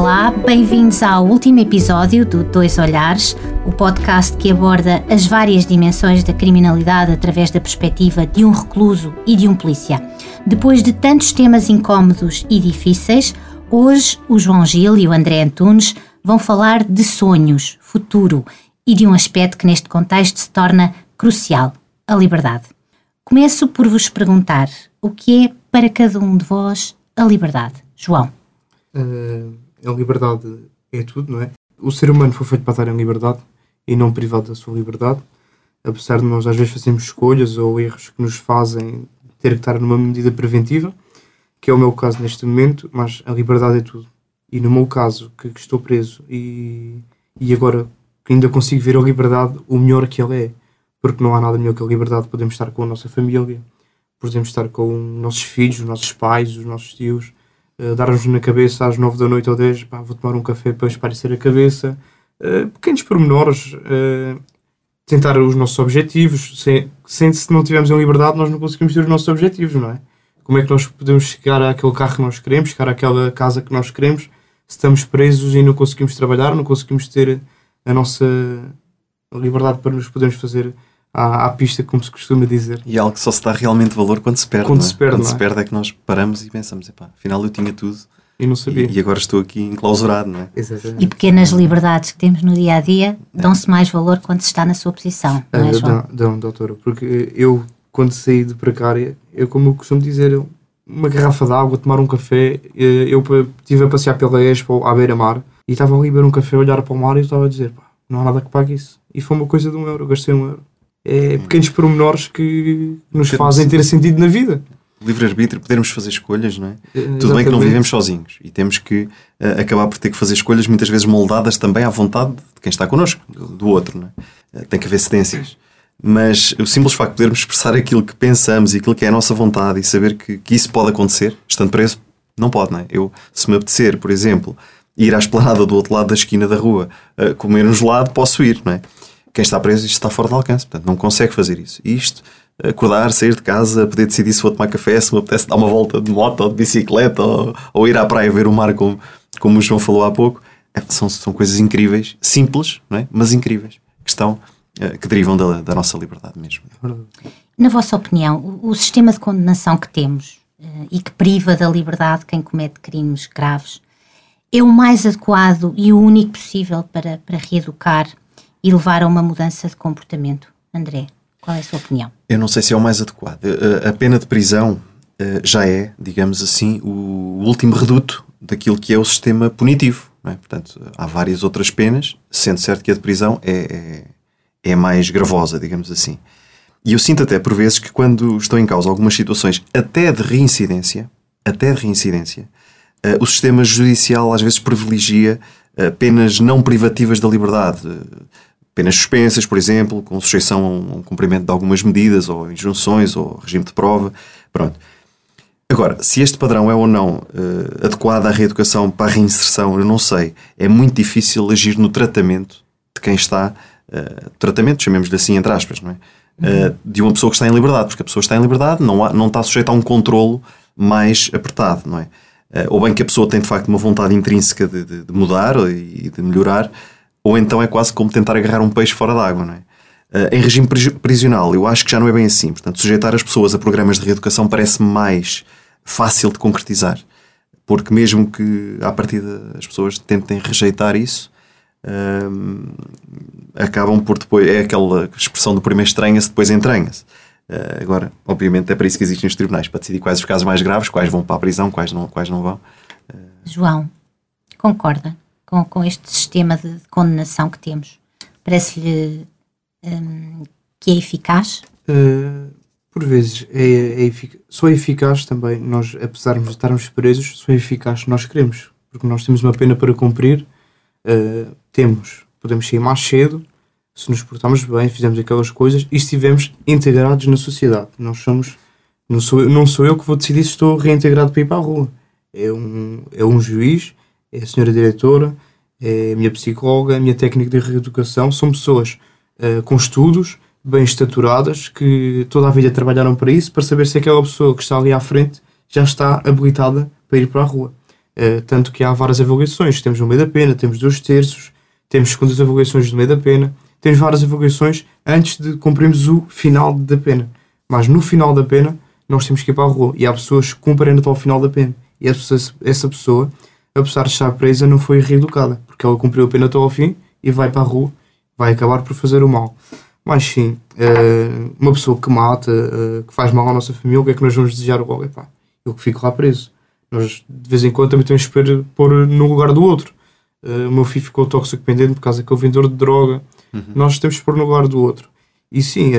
Olá, bem-vindos ao último episódio do Dois Olhares, o podcast que aborda as várias dimensões da criminalidade através da perspectiva de um recluso e de um polícia. Depois de tantos temas incómodos e difíceis, hoje o João Gil e o André Antunes vão falar de sonhos, futuro e de um aspecto que neste contexto se torna crucial: a liberdade. Começo por vos perguntar o que é para cada um de vós a liberdade. João. Uh, a liberdade é tudo, não é? O ser humano foi feito para estar em liberdade e não privado da sua liberdade. Apesar de nós às vezes fazermos escolhas ou erros que nos fazem ter que estar numa medida preventiva, que é o meu caso neste momento, mas a liberdade é tudo. E no meu caso, que, que estou preso e, e agora que ainda consigo ver a liberdade, o melhor que ela é. Porque não há nada melhor que a liberdade. Podemos estar com a nossa família, podemos estar com nossos filhos, os nossos pais, os nossos tios, uh, dar-nos na cabeça às nove da noite ou dez, pá, vou tomar um café para esparecer a cabeça. Uh, pequenos pormenores, uh, tentar os nossos objetivos. Sem, sem, se não tivermos a liberdade, nós não conseguimos ter os nossos objetivos, não é? Como é que nós podemos chegar àquele carro que nós queremos, chegar àquela casa que nós queremos, se estamos presos e não conseguimos trabalhar, não conseguimos ter a nossa liberdade para nos podermos fazer à, à, pista, como se costuma dizer. E é algo que só se dá realmente valor quando se perde. Quando é? se perde, quando se é? perde é que nós paramos e pensamos, epá, afinal eu tinha tudo. E não sabia. E, e agora estou aqui enclausurado, não é? Exatamente. E pequenas liberdades que temos no dia a dia dão-se mais valor quando se está na sua posição, não é, João? Dão, doutora, porque eu, quando saí de precária, eu, como eu costumo dizer, uma garrafa de água, tomar um café, eh, eu estive a passear pela Expo à beira-mar e estava ali a beber um café, a olhar para o mar e eu estava a dizer, pá, não há nada que pague isso. E foi uma coisa de um euro, gastei um euro. É pequenos pormenores que nos fazem ter sentido na vida. Livre-arbítrio, podermos fazer escolhas, não é? Exatamente. Tudo bem que não vivemos sozinhos e temos que uh, acabar por ter que fazer escolhas muitas vezes moldadas também à vontade de quem está connosco, do outro, não é? Uh, tem que haver cedências. Mas o simples facto de podermos expressar aquilo que pensamos e aquilo que é a nossa vontade e saber que, que isso pode acontecer, estando preso, não pode, não é? Eu, se me apetecer, por exemplo, ir à esplanada do outro lado da esquina da rua uh, comer um gelado, posso ir, não é? Quem está preso, isto está fora de alcance, portanto não consegue fazer isso. Isto, acordar, sair de casa, poder decidir se vou tomar café, se me apetece dar uma volta de moto ou de bicicleta ou, ou ir à praia ver o mar, como, como o João falou há pouco, é, são, são coisas incríveis, simples, não é? mas incríveis, que estão, uh, que derivam da, da nossa liberdade mesmo. Na vossa opinião, o, o sistema de condenação que temos uh, e que priva da liberdade quem comete crimes graves é o mais adequado e o único possível para, para reeducar e levar a uma mudança de comportamento? André, qual é a sua opinião? Eu não sei se é o mais adequado. A pena de prisão já é, digamos assim, o último reduto daquilo que é o sistema punitivo. É? Portanto, há várias outras penas, sendo certo que a de prisão é, é, é mais gravosa, digamos assim. E eu sinto até por vezes que quando estão em causa algumas situações até de reincidência, até de reincidência, uh, o sistema judicial às vezes privilegia uh, penas não privativas da liberdade. Uh, penas suspensas, por exemplo, com sujeição a um cumprimento de algumas medidas, ou injunções, ou regime de prova. Pronto. Agora, se este padrão é ou não uh, adequado à reeducação para a reinserção, eu não sei. É muito difícil agir no tratamento de quem está. Uh, tratamento, chamemos-lhe assim, entre aspas, não é? Uh, de uma pessoa que está em liberdade, porque a pessoa está em liberdade, não, há, não está sujeita a um controlo mais apertado, não é? ou bem que a pessoa tem de facto uma vontade intrínseca de, de, de mudar e de melhorar, ou então é quase como tentar agarrar um peixe fora d'água, não é? Uh, em regime prisional, eu acho que já não é bem assim. Portanto, sujeitar as pessoas a programas de reeducação parece mais fácil de concretizar. Porque mesmo que, à partida, as pessoas tentem rejeitar isso, uh, acabam por depois... É aquela expressão do primeiro estranha-se, depois entranha-se. Uh, agora, obviamente, é para isso que existem os tribunais, para decidir quais os casos mais graves, quais vão para a prisão, quais não, quais não vão. João, concorda? Com, com este sistema de condenação que temos? Parece-lhe um, que é eficaz? Uh, por vezes é, é só é eficaz também, nós, apesar de estarmos presos, só é eficaz se nós queremos, porque nós temos uma pena para cumprir, uh, temos, podemos sair mais cedo, se nos portarmos bem, fizermos aquelas coisas e estivermos integrados na sociedade. Nós somos, não sou, não sou eu que vou decidir se estou reintegrado para ir para a rua. É um, é um juiz a senhora diretora, é a minha psicóloga, a minha técnica de reeducação. São pessoas uh, com estudos, bem estaturadas, que toda a vida trabalharam para isso, para saber se aquela pessoa que está ali à frente já está habilitada para ir para a rua. Uh, tanto que há várias avaliações. Temos no meio da pena, temos dois terços, temos segundas avaliações no meio da pena, temos várias avaliações antes de cumprirmos o final da pena. Mas no final da pena, nós temos que ir para a rua. E há pessoas que cumprem até ao final da pena. E essa pessoa, apesar de estar presa, não foi reeducada, porque ela cumpriu a pena até ao fim e vai para a rua, vai acabar por fazer o mal. Mas sim, uh, uma pessoa que mata, uh, que faz mal à nossa família, o que é que nós vamos desejar logo? Epá, eu que fico lá preso. Nós, de vez em quando, também temos que pôr no lugar do outro. Uh, o meu filho ficou tóxico dependente por causa que é o vendedor de droga. Uhum. Nós temos que pôr no lugar do outro. E sim,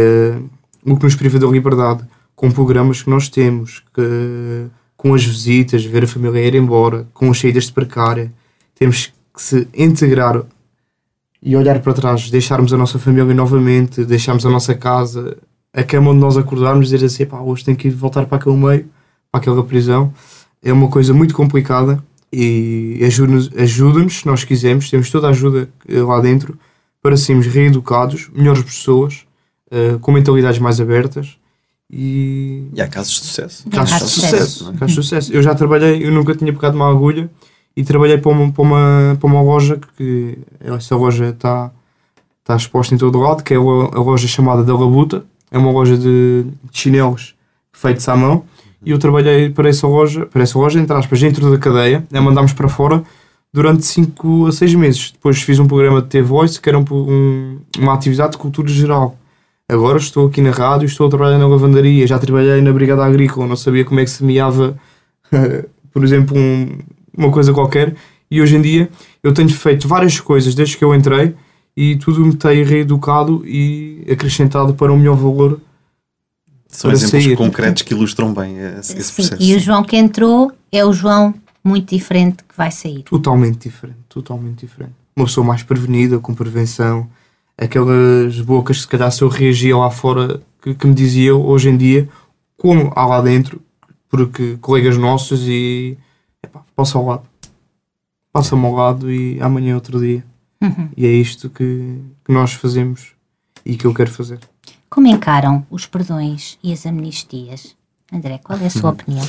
o que nos priva da liberdade, com programas que nós temos, que, com as visitas, ver a família ir embora, com as saídas de precária, temos que se integrar e olhar para trás, deixarmos a nossa família novamente, deixarmos a nossa casa, a cama onde nós acordarmos, dizer assim, pá, hoje tenho que voltar para aquele meio, para aquela prisão, é uma coisa muito complicada e ajuda-nos, ajuda se nós quisermos, temos toda a ajuda lá dentro para sermos reeducados, melhores pessoas, uh, com mentalidades mais abertas e... E há casos de sucesso. Casos de sucesso. Casos de sucesso. Eu já trabalhei, eu nunca tinha pegado uma agulha e trabalhei para uma, para uma, para uma loja que essa loja está está exposta em todo o lado, que é a, loja chamada da Labuta, é uma loja de, chinelos feitos à mão e eu trabalhei para essa loja, para essa loja, entre aspas, dentro da cadeia, né, mandámos para fora durante 5 a 6 meses. Depois fiz um programa de T-Voice, que era um, um, uma atividade de cultura geral. Agora estou aqui na rádio, estou a trabalhar na lavandaria, já trabalhei na Brigada Agrícola, não sabia como é que se meava, por exemplo, um, uma coisa qualquer, e hoje em dia eu tenho feito várias coisas desde que eu entrei e tudo me tem reeducado e acrescentado para um melhor valor. São exemplos sair. concretos que ilustram bem esse, esse processo. E o João que entrou é o João muito diferente que vai sair. Totalmente diferente, totalmente diferente. Uma pessoa mais prevenida, com prevenção, aquelas bocas que se calhar se eu reagia lá fora que, que me diziam hoje em dia, como há lá dentro, porque colegas nossos e epá, passa ao lado. Passa-me ao lado e amanhã é outro dia. Uhum. E é isto que, que nós fazemos e que eu quero fazer. Como encaram os perdões e as amnistias? André, qual é a sua opinião?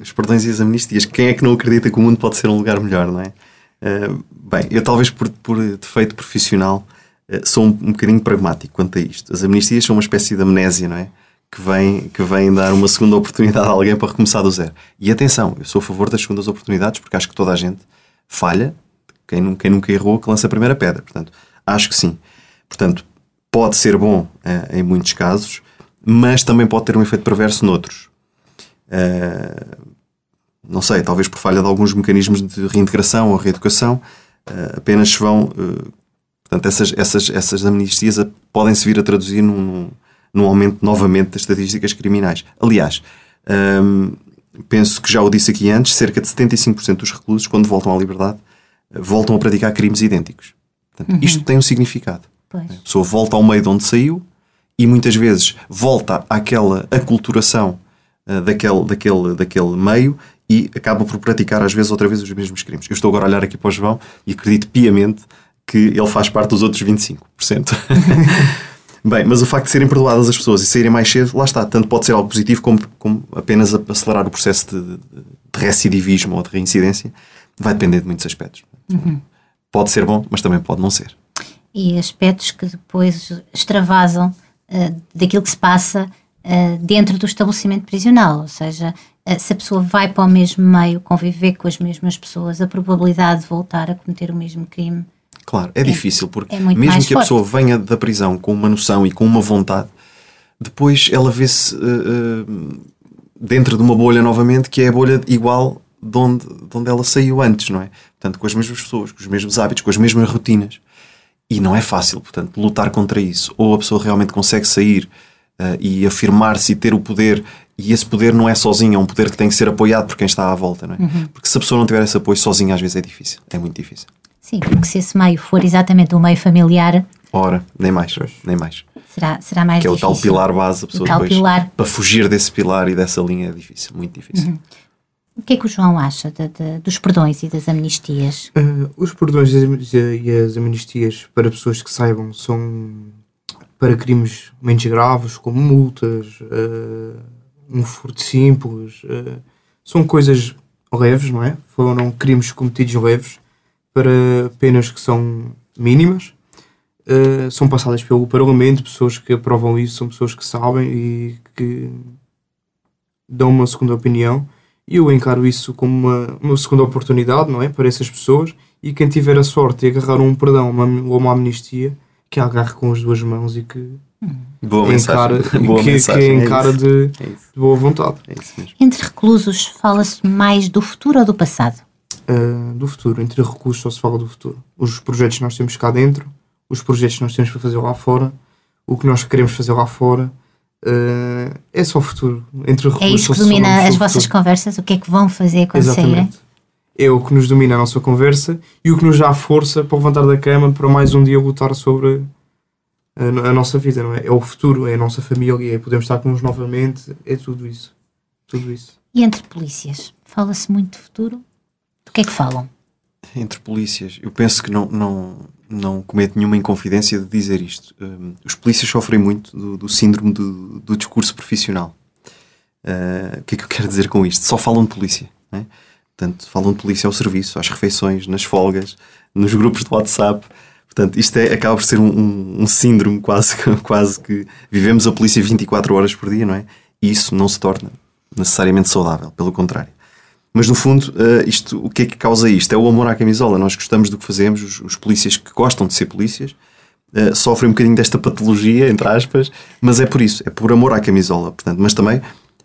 Os perdões e as amnistias. Quem é que não acredita que o mundo pode ser um lugar melhor, não é? Uh, bem, eu talvez por, por defeito profissional uh, sou um, um bocadinho pragmático quanto a isto. As amnistias são uma espécie de amnésia, não é? que vem, que vem dar uma segunda oportunidade a alguém para recomeçar do zero. E atenção, eu sou a favor das segundas oportunidades porque acho que toda a gente falha. Quem nunca, quem nunca errou, que lança a primeira pedra. Portanto, acho que sim. Portanto, pode ser bom uh, em muitos casos, mas também pode ter um efeito perverso noutros. Uh, não sei, talvez por falha de alguns mecanismos de reintegração ou reeducação, apenas se vão. Portanto, essas, essas, essas amnistias podem-se vir a traduzir num, num aumento novamente das estatísticas criminais. Aliás, hum, penso que já o disse aqui antes, cerca de 75% dos reclusos, quando voltam à liberdade, voltam a praticar crimes idênticos. Portanto, uhum. Isto tem um significado. Pois. A pessoa volta ao meio de onde saiu e muitas vezes volta àquela aculturação uh, daquele, daquele, daquele meio e acaba por praticar às vezes outra vez os mesmos crimes. Eu estou agora a olhar aqui para o João e acredito piamente que ele faz parte dos outros 25%. Bem, mas o facto de serem perdoadas as pessoas e saírem mais cedo, lá está, tanto pode ser algo positivo como, como apenas acelerar o processo de, de, recidivismo ou de reincidência, vai depender de muitos aspectos. Uhum. Pode ser bom, mas também pode não ser. E aspectos que depois extravasam uh, daquilo que se passa uh, dentro do estabelecimento prisional, ou seja, uh, se a pessoa vai para o mesmo meio, conviver com as mesmas pessoas, a probabilidade de voltar a cometer o mesmo crime Claro, é, é difícil, porque é mesmo que a pessoa venha da prisão com uma noção e com uma vontade, depois ela vê-se uh, uh, dentro de uma bolha novamente que é a bolha igual de onde, de onde ela saiu antes, não é? Portanto, com as mesmas pessoas, com os mesmos hábitos, com as mesmas rotinas. E não é fácil, portanto, lutar contra isso. Ou a pessoa realmente consegue sair uh, e afirmar-se e ter o poder, e esse poder não é sozinho, é um poder que tem que ser apoiado por quem está à volta, não é? Uhum. Porque se a pessoa não tiver esse apoio sozinha, às vezes é difícil, é muito difícil. Sim, porque se esse meio for exatamente o meio familiar. Ora, nem mais, nem mais. Será, será mais que difícil. Que é o tal pilar base, a pessoa depois, pilar. para fugir desse pilar e dessa linha é difícil, muito difícil. Uhum. O que é que o João acha de, de, dos perdões e das amnistias? Uh, os perdões e as amnistias para pessoas que saibam são para crimes menos graves, como multas, uh, um furto simples, uh, são coisas leves, não é? Foram crimes cometidos leves para penas que são mínimas. Uh, são passadas pelo Parlamento, pessoas que aprovam isso, são pessoas que sabem e que dão uma segunda opinião. E eu encaro isso como uma, uma segunda oportunidade, não é? Para essas pessoas. E quem tiver a sorte de agarrar um perdão uma, ou uma amnistia, que agarre com as duas mãos e que Boa encara, mensagem. Boa que, mensagem. que é encara isso. de, É de boa vontade. É isso mesmo. Entre reclusos, fala-se mais do futuro ou do passado? Uh, do futuro, entre recursos só se fala do futuro. Os projetos que nós temos cá dentro, os projetos que nós temos para fazer lá fora, o que nós queremos fazer lá fora, uh, é só o futuro. Entre recursos É isso que domina as vossas futuro. conversas? O que é que vão fazer quando saírem? Exatamente. É o que nos domina a nossa conversa e o que nos dá força para levantar da cama para mais um dia lutar sobre a, nossa vida, não é? É o futuro, é a nossa família, é podemos estar com uns novamente, é tudo isso. Tudo isso. E entre polícias, fala-se muito de futuro? Do que é que falam? Entre polícias, eu penso que não, não, não cometo nenhuma inconfidência de dizer isto. Um, os polícias sofrem muito do, do síndrome do, do discurso profissional. Uh, o que é que eu quero dizer com isto? Só falam de polícia. Não é? Portanto, falam de polícia ao serviço, às refeições, nas folgas, nos grupos de WhatsApp. Portanto, isto é, acaba por ser um, um, um síndrome quase, quase que vivemos a polícia 24 horas por dia, não é? E isso não se torna necessariamente saudável, pelo contrário. Mas no fundo, eh, isto, o que é que causa isto? É o amor à camisola. Nós gostamos do que fazemos, os, os polícias que gostam de ser polícias eh, sofrem um bocadinho desta patologia, entre aspas, mas é por isso, é por amor à camisola. Portanto, mas também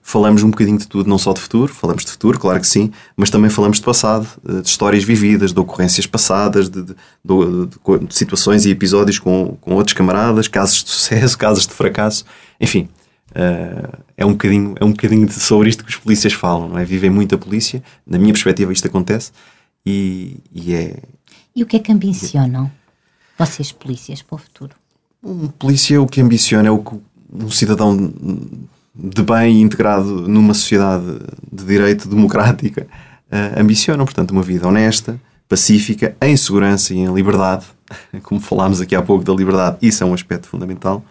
falamos um bocadinho de tudo, não só de futuro, falamos de futuro, claro que sim, mas também falamos de passado, eh, de histórias vividas, de ocorrências passadas, de, de- de- de situações e episódios com, com outros camaradas, casos de sucesso, casos de fracasso, enfim. Eh, é um bocadinho, é um bocadinho sobre isto que os polícias falam, não é? Vivem muito a polícia, na minha perspectiva isto acontece e, e é, E o que é que ambicionam vocês, polícias, para o futuro? Um polícia o que ambiciona é o que um cidadão de bem integrado numa sociedade de direito democrática eh, ambiciona, portanto, uma vida honesta, pacífica, em segurança e em liberdade. Como falámos aqui há pouco da liberdade, isso é um aspecto fundamental.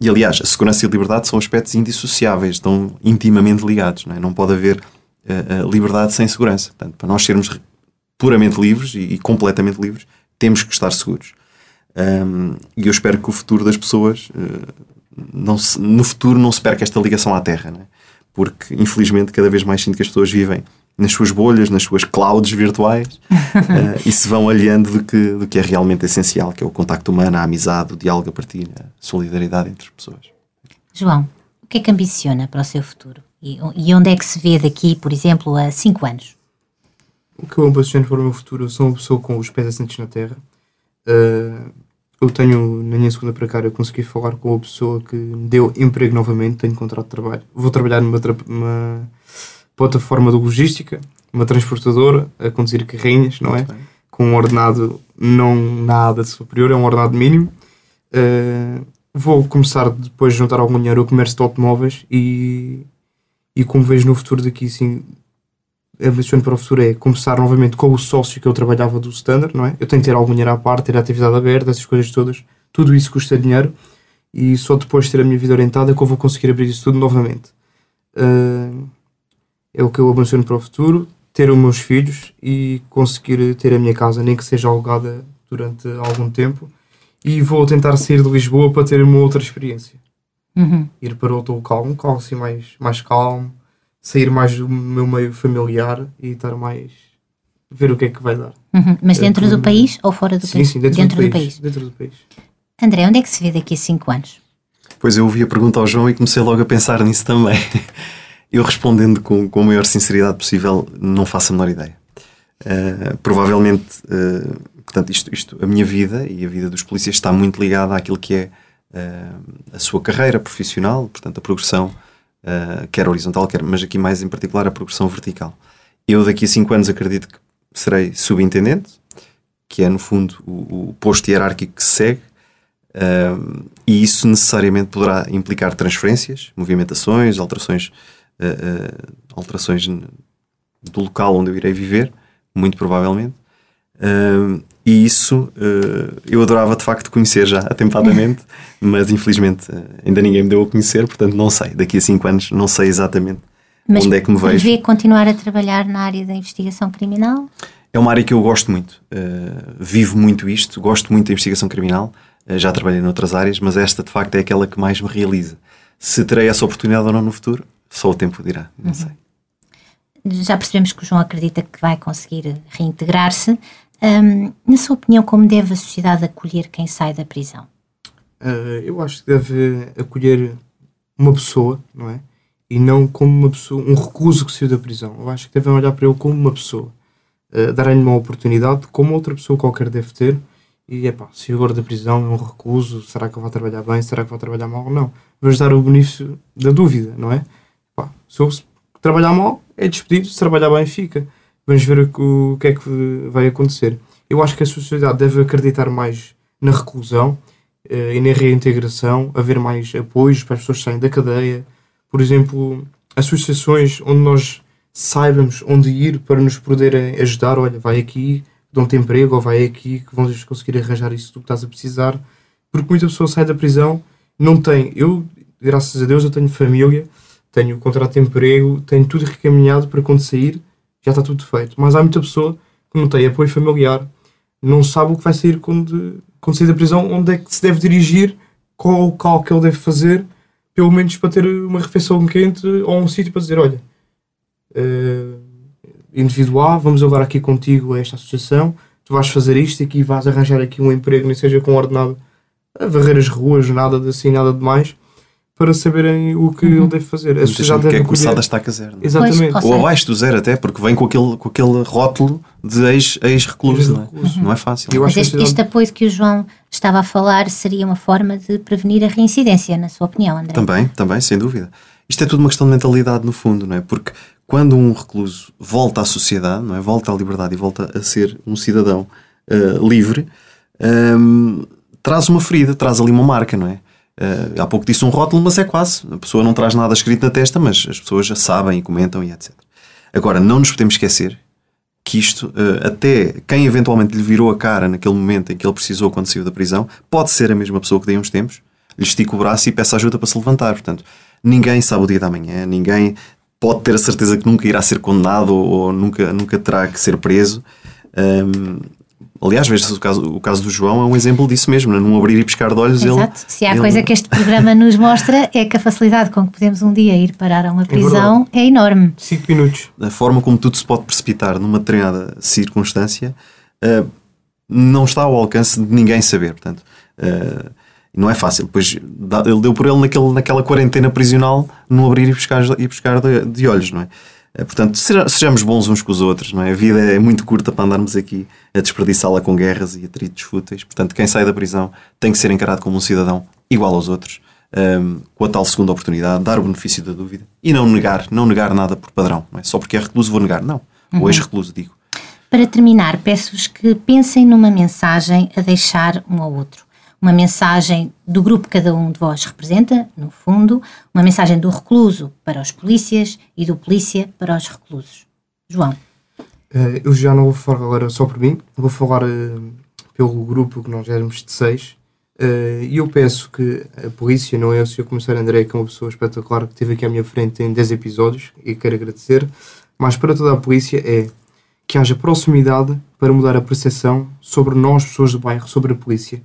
E aliás, a segurança e a liberdade são aspectos indissociáveis, estão intimamente ligados. Não, é? não pode haver eh, liberdade sem segurança. Portanto, para nós sermos puramente livres e, e completamente livres, temos que estar seguros. Um, e eu espero que o futuro das pessoas, não se- no futuro, não se perca esta ligação à Terra, né? porque infelizmente cada vez mais sinto que as pessoas vivem nas suas bolhas, nas suas clouds virtuais eh, e se vão aliando do que, do que é realmente essencial, que é o contacto humano, a amizade, o diálogo, a partilha, a solidariedade entre as pessoas. João, o que é que ambiciona para o seu futuro? E, e onde é que se vê daqui, por exemplo, a 5 anos? O que eu ambiciono para o meu futuro, eu sou uma pessoa com os pés assentes na terra. Uh, eu tenho, na minha segunda precária, eu consegui falar com a pessoa que me deu emprego novamente, tenho contrato de trabalho. Vou trabalhar numa tra- uma plataforma de logística, uma transportadora, a conduzir carrinhas, não é? Com um ordenado não nada superior, é um ordenado mínimo. Uh, vou começar depois de juntar algum dinheiro o comércio de automóveis e, e como vejo no futuro daqui, sim, a ambição para o futuro é começar novamente com o sócio que eu trabalhava do Standard, não é? Eu tenho que ter algum dinheiro à parte, ter a atividade aberta, essas coisas todas. Tudo isso custa dinheiro e só depois de ter a minha vida orientada é que eu vou conseguir abrir isso tudo novamente. Ah, é o que eu ambiciono para o futuro, ter os meus filhos e conseguir ter a minha casa, nem que seja alugada durante algum tempo. E vou tentar sair de Lisboa para ter uma outra experiência. Uhum. Ir para outro local, um local assim mais, mais calmo, sair mais do meu meio familiar e estar mais. ver o que é que vai dar. Uhum. Mas É dentro do como- país ou fora do sim, país? sim, dentro, do, país, Dentro do país. André, onde é que se vê daqui a 5 anos? Pois eu ouvi a pergunta ao João e comecei logo a pensar nisso também. Eu respondendo com, com a maior sinceridade possível, não faço a menor ideia. Uh, provavelmente, uh, portanto, isto, isto, a minha vida e a vida dos polícias está muito ligada àquilo que é uh, a sua carreira profissional, portanto, a progressão, quer horizontal, quer, mas aqui mais em particular a progressão vertical. Eu daqui a 5 anos acredito que serei subintendente, que é no fundo o, o posto hierárquico que se segue, e isso necessariamente poderá implicar transferências, movimentações, alterações, uh, uh, alterações do local onde eu irei viver, muito provavelmente. Um, e isso uh, eu adorava de facto conhecer já atempadamente, mas infelizmente uh, ainda ninguém me deu a conhecer, portanto não sei. Daqui a 5 anos não sei exatamente Mas onde é que me vejo. Vê continuar a trabalhar na área da investigação criminal? É uma área que eu gosto muito. Uh, vivo muito isto, gosto muito da investigação criminal. Uh, já trabalhei noutras áreas, mas esta de facto é aquela que mais me realiza. Se terei essa oportunidade ou não no futuro, só o tempo dirá, não uhum. sei. Já percebemos que o João acredita que vai conseguir reintegrar-se. Um, na sua opinião, como deve a sociedade acolher quem sai da prisão? Uh, eu acho que deve acolher uma pessoa, não é? E não como uma pessoa, um recuso que saiu da prisão. Eu acho que devem olhar para ele como uma pessoa. Uh, Darem-lhe uma oportunidade como outra pessoa qualquer deve ter. E é pá, se agora da prisão é um recuso, será que eu vou trabalhar bem? Será que vou trabalhar mal? Não. Vamos dar o benefício da dúvida, não é? Pá, se eu trabalhar mal, é despedido. Se trabalhar bem, fica. Vamos ver o, que é que vai acontecer. Eu acho que a sociedade deve acreditar mais na reclusão uh, e na reintegração, haver mais apoios para as pessoas saem da cadeia. Por exemplo, associações onde nós saibamos onde ir para nos poderem ajudar. Olha, vai aqui, dão-te emprego, ou vai aqui que vamos conseguir arranjar isso que estás a precisar. Porque muita pessoa sai da prisão, não tem. Eu, graças a Deus, eu tenho família, tenho contrato de emprego, tenho tudo recaminhado para quando sair, já está tudo feito. Mas há muita pessoa que não tem apoio familiar, não sabe o que vai sair quando, quando sair da prisão, onde é que se deve dirigir, qual o local que ele deve fazer, pelo menos para ter uma refeição quente ou um sítio para dizer: olha, uh, individual, vamos agora aqui contigo a esta associação, tu vais fazer isto aqui, vais arranjar aqui um emprego, nem seja com ordenado, a varrer as ruas, nada de assim, nada de mais para saberem o que uhum. ele deve fazer. A sociedade deve é começar da estaca zero. É? Exatamente. Pois, ou, abaixo do zero até, porque vem com aquele, com aquele rótulo de ex-recluso. Ex não, é? Uhum. não é fácil. Eu Mas este, este, apoio que o João estava a falar seria uma forma de prevenir a reincidência, na sua opinião, André? Também, também, sem dúvida. Isto é tudo uma questão de mentalidade, no fundo, não é? Porque quando um recluso volta à sociedade, não é? volta à liberdade e volta a ser um cidadão uh, livre, um, ehm, traz uma ferida, traz ali uma marca, não é? Uh, há pouco disse um rótulo, mas é quase. A pessoa não traz nada escrito na testa, mas as pessoas já sabem e comentam e etc. Agora, não nos podemos esquecer que isto, uh, até quem eventualmente lhe virou a cara naquele momento em que ele precisou quando saiu da prisão, pode ser a mesma pessoa que daí uns tempos lhe estica o braço e peça ajuda para se levantar. Portanto, ninguém sabe o dia da manhã, ninguém pode ter a certeza que nunca irá ser condenado ou, nunca, nunca terá que ser preso. Um, Aliás, veja-se o caso, o caso do João é um exemplo disso mesmo, né? num abrir e pescar de olhos. Exato. Ele, Se há ele... coisa que este programa nos mostra é que a facilidade com que podemos um dia ir parar a uma é prisão é, é enorme. Cinco minutos. A forma como tudo se pode precipitar numa determinada circunstância uh, não está ao alcance de ninguém saber. Portanto, uh, não é fácil. Depois ele deu por ele naquele, naquela quarentena prisional, num abrir e pescar, e pescar de, de olhos, não é? Eh, portanto, sejamos bons uns com os outros, não é? A vida é muito curta para andarmos aqui a desperdiçá-la com guerras e atritos fúteis. Portanto, quem sai da prisão tem que ser encarado como um cidadão igual aos outros, um, ehm, com a tal segunda oportunidade, dar o benefício da dúvida e não negar, não negar nada por padrão, não é? Só porque é recluso vou negar, não. Uhum. Ou ex-recluso, digo. Para terminar, peço-vos que pensem numa mensagem a deixar um ao outro uma mensagem do grupo que cada um de vós representa, no fundo, uma mensagem do recluso para os polícias e do polícia para os reclusos. João. Uh, eu já não vou falar só por mim, vou falar uh, pelo grupo que nós éramos de seis. Uh, e eu peço que a polícia, não é o Sr. Comissário André, que é uma pessoa espetacular que esteve aqui à minha frente em 10 episódios e quero agradecer, mas para toda a polícia é que haja proximidade para mudar a percepção sobre nós, pessoas do bairro, sobre a polícia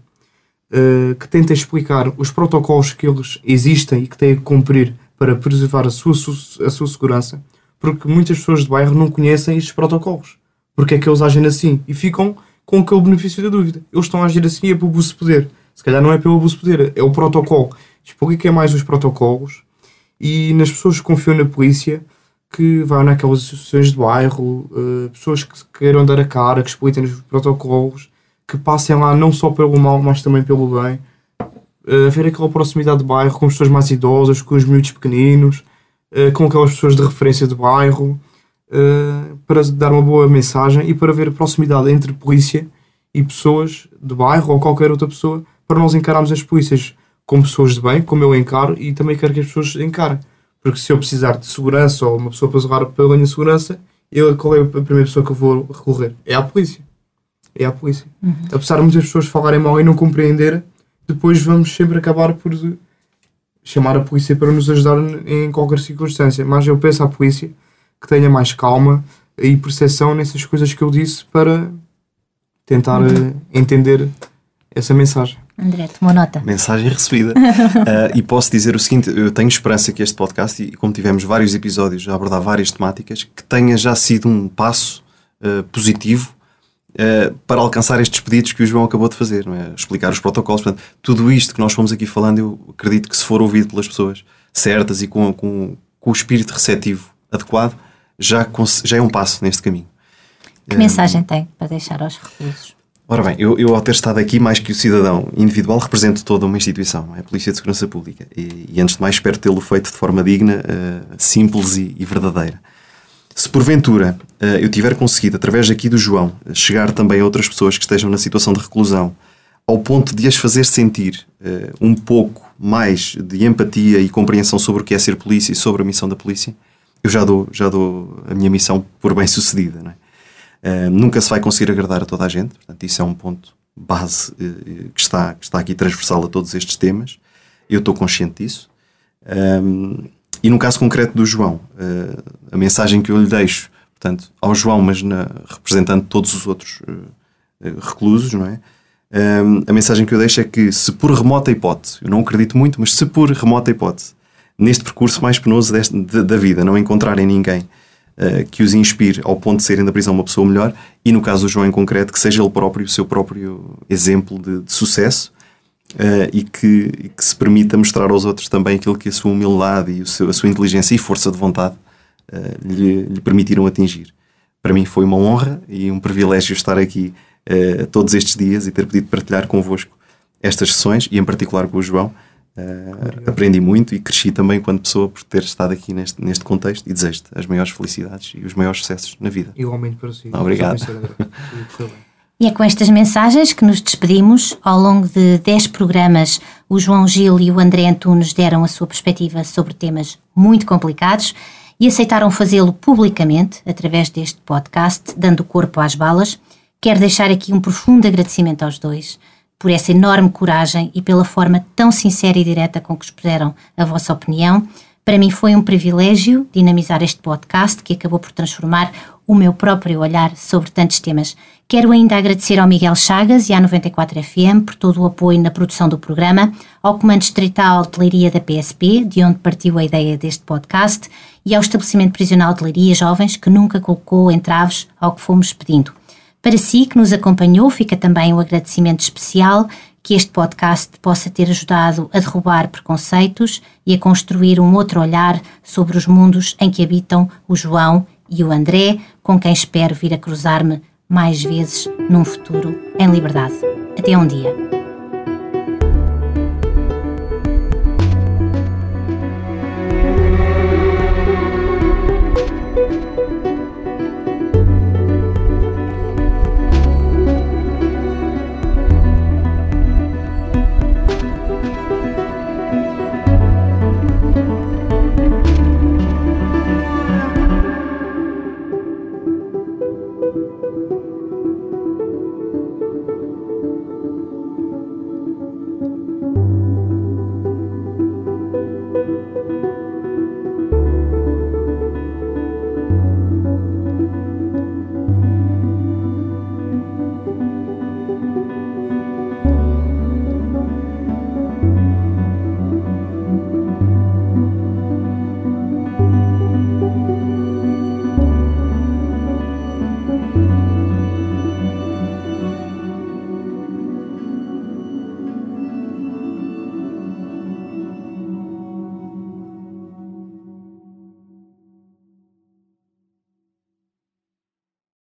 uh, que tenta explicar os protocolos que eles existem e que têm que cumprir para preservar a sua, a sua segurança, porque muitas pessoas do bairro não conhecem estes protocolos. Porque é que eles agem assim? E ficam com aquele benefício da dúvida. Eles estão a agir assim é pelo abuso de poder. Se calhar não é pelo abuso de poder, é o protocolo. Expliquem é mais os protocolos e nas pessoas que confiam na polícia que vão naquelas associações de bairro, uh, pessoas que queiram dar a cara, que expliquem os protocolos que passem lá não só pelo mal, mas também pelo bem. Uh, haver aquela proximidade de bairro com as pessoas mais idosas, com os miúdos pequeninos, uh, com aquelas pessoas de referência de bairro, uh, para dar uma boa mensagem e para haver proximidade entre polícia e pessoas de bairro ou qualquer outra pessoa, para nós encararmos as polícias como pessoas de bem, como eu encaro, e também quero que as pessoas encarem. Porque se eu precisar de segurança ou uma pessoa para zelar pela minha segurança, eu, qual é a primeira pessoa que eu vou recorrer? É à polícia é a polícia. Uhum. Apesar de muitas pessoas falarem mal e não compreender, depois vamos sempre acabar por chamar a polícia para nos ajudar em qualquer circunstância. Mas eu peço à polícia que tenha mais calma e percepção nessas coisas que eu disse para tentar uhum. entender essa mensagem. André, tomou nota. Mensagem recebida. uh, e posso dizer o seguinte: eu tenho esperança que este podcast, e como tivemos vários episódios a abordar várias temáticas, que tenha já sido um passo uh, positivo uh, para alcançar estes pedidos que o João acabou de fazer, é? explicar os protocolos. Portanto, tudo isto que nós fomos aqui falando, eu acredito que se for ouvido pelas pessoas certas e com, com, com o espírito receptivo adequado, já, já é um passo neste caminho. Que mensagem tem para deixar aos reclusos? Ora bem, eu, eu ao ter estado aqui mais que o cidadão individual represento toda uma instituição, é? a Polícia de Segurança Pública. E, e antes de mais espero tê-lo feito de forma digna, uh, simples e, e, verdadeira. Se porventura uh, eu tiver conseguido, através aqui do João, chegar também a outras pessoas que estejam na situação de reclusão, ao ponto de as fazer sentir uh, um pouco mais de empatia e compreensão sobre o que é ser polícia e sobre a missão da polícia, eu já dou, já dou a minha missão por bem sucedida. É? Uh, nunca se vai conseguir agradar a toda a gente, portanto, isso é um ponto base que, está, que está aqui transversal a todos estes temas. Eu estou consciente disso. Um, e no caso concreto do João, uh, a mensagem que eu lhe deixo, portanto, ao João, mas na, representando todos os outros reclusos, não é? A mensagem que eu deixo é que, se por remota hipótese, eu não acredito muito, mas se por remota hipótese, neste percurso mais penoso deste, de, da vida, não encontrarem ninguém que os inspire ao ponto de serem da prisão uma pessoa melhor e, no caso do João em concreto, que seja ele próprio o seu próprio exemplo de, de sucesso uh, e, que, e, que, se permita mostrar aos outros também aquilo que a sua humildade e seu, a sua inteligência e força de vontade uh, lhe, lhe, permitiram atingir. Para mim foi uma honra e um privilégio estar aqui todos estes dias e ter podido partilhar convosco estas sessões e em particular com o João Uh, aprendi muito e cresci também enquanto pessoa por ter estado aqui neste, neste contexto e desejo-te as maiores felicidades e os maiores sucessos na vida. Igualmente para si. Obrigado. E é com estas mensagens que nos despedimos. Ao longo de 10 programas, o João Gil e o André Antunes deram a sua perspectiva sobre temas muito complicados e aceitaram fazê-lo publicamente, através deste podcast, dando corpo às balas. Quero deixar aqui um profundo agradecimento aos dois por essa enorme coragem e pela forma tão sincera e direta com que expuseram a vossa opinião. Para mim foi um privilégio dinamizar este podcast que acabou por transformar o meu próprio olhar sobre tantos temas. Quero ainda agradecer ao Miguel Chagas e à 94 FM por todo o apoio na produção do programa, ao Comando Distrital de Leiria da PSP, de onde partiu a ideia deste podcast, e ao Estabelecimento Prisional de Leiria Jovens, que nunca colocou entraves ao que fomos pedindo. Para si que nos acompanhou, fica também um agradecimento especial que este podcast possa ter ajudado a derrubar preconceitos e a construir um outro olhar sobre os mundos em que habitam o João e o André, com quem espero vir a cruzar-me mais vezes num futuro em liberdade. Até um dia.